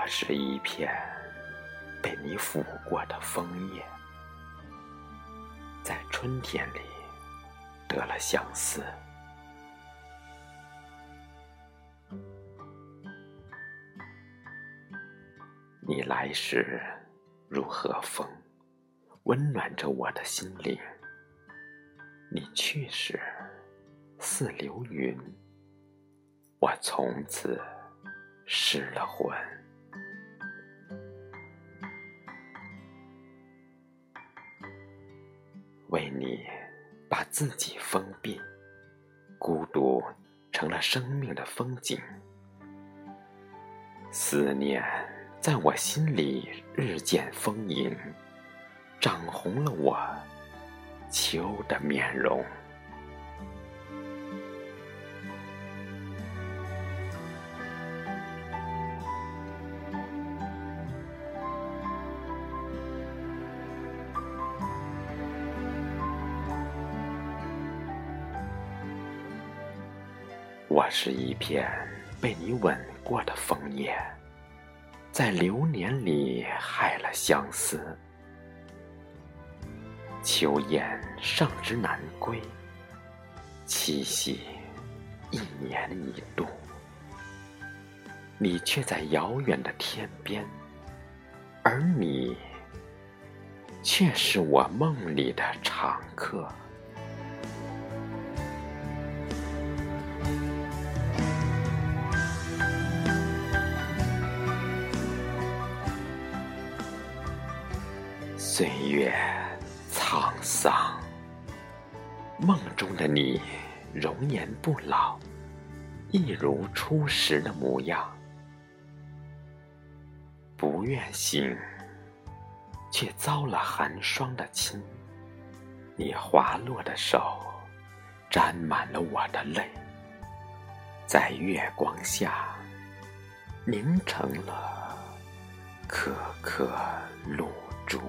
我是一片被你抚过的枫叶，在春天里得了相思。你来时如和风，温暖着我的心灵；你去时似流云，我从此失了魂。你把自己封闭，孤独成了生命的风景，思念。在我心里日渐丰盈，涨红了我秋的面容。我是一片被你吻过的枫叶。在流年里害了相思，秋雁尚知南归，七夕一年一度，你却在遥远的天边，而你却是我梦里的常客。岁月沧桑，梦中的你容颜不老，一如初时的模样。不愿醒，却遭了寒霜的侵。你滑落的手，沾满了我的泪，在月光下凝成了颗颗露珠。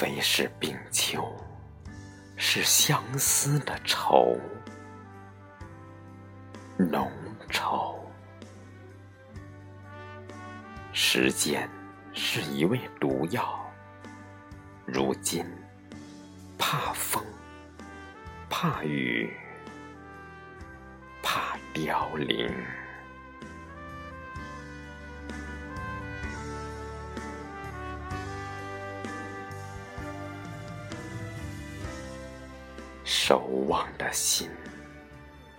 非是冰秋，是相思的愁，浓稠。时间是一味毒药，如今怕风，怕雨，怕凋零。守望的心，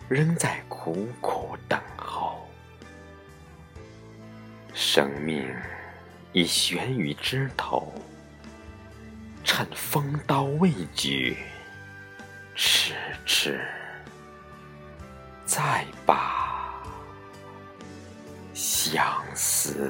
仍在苦苦等候。生命已悬于枝头，趁风刀未举，迟迟再把相思。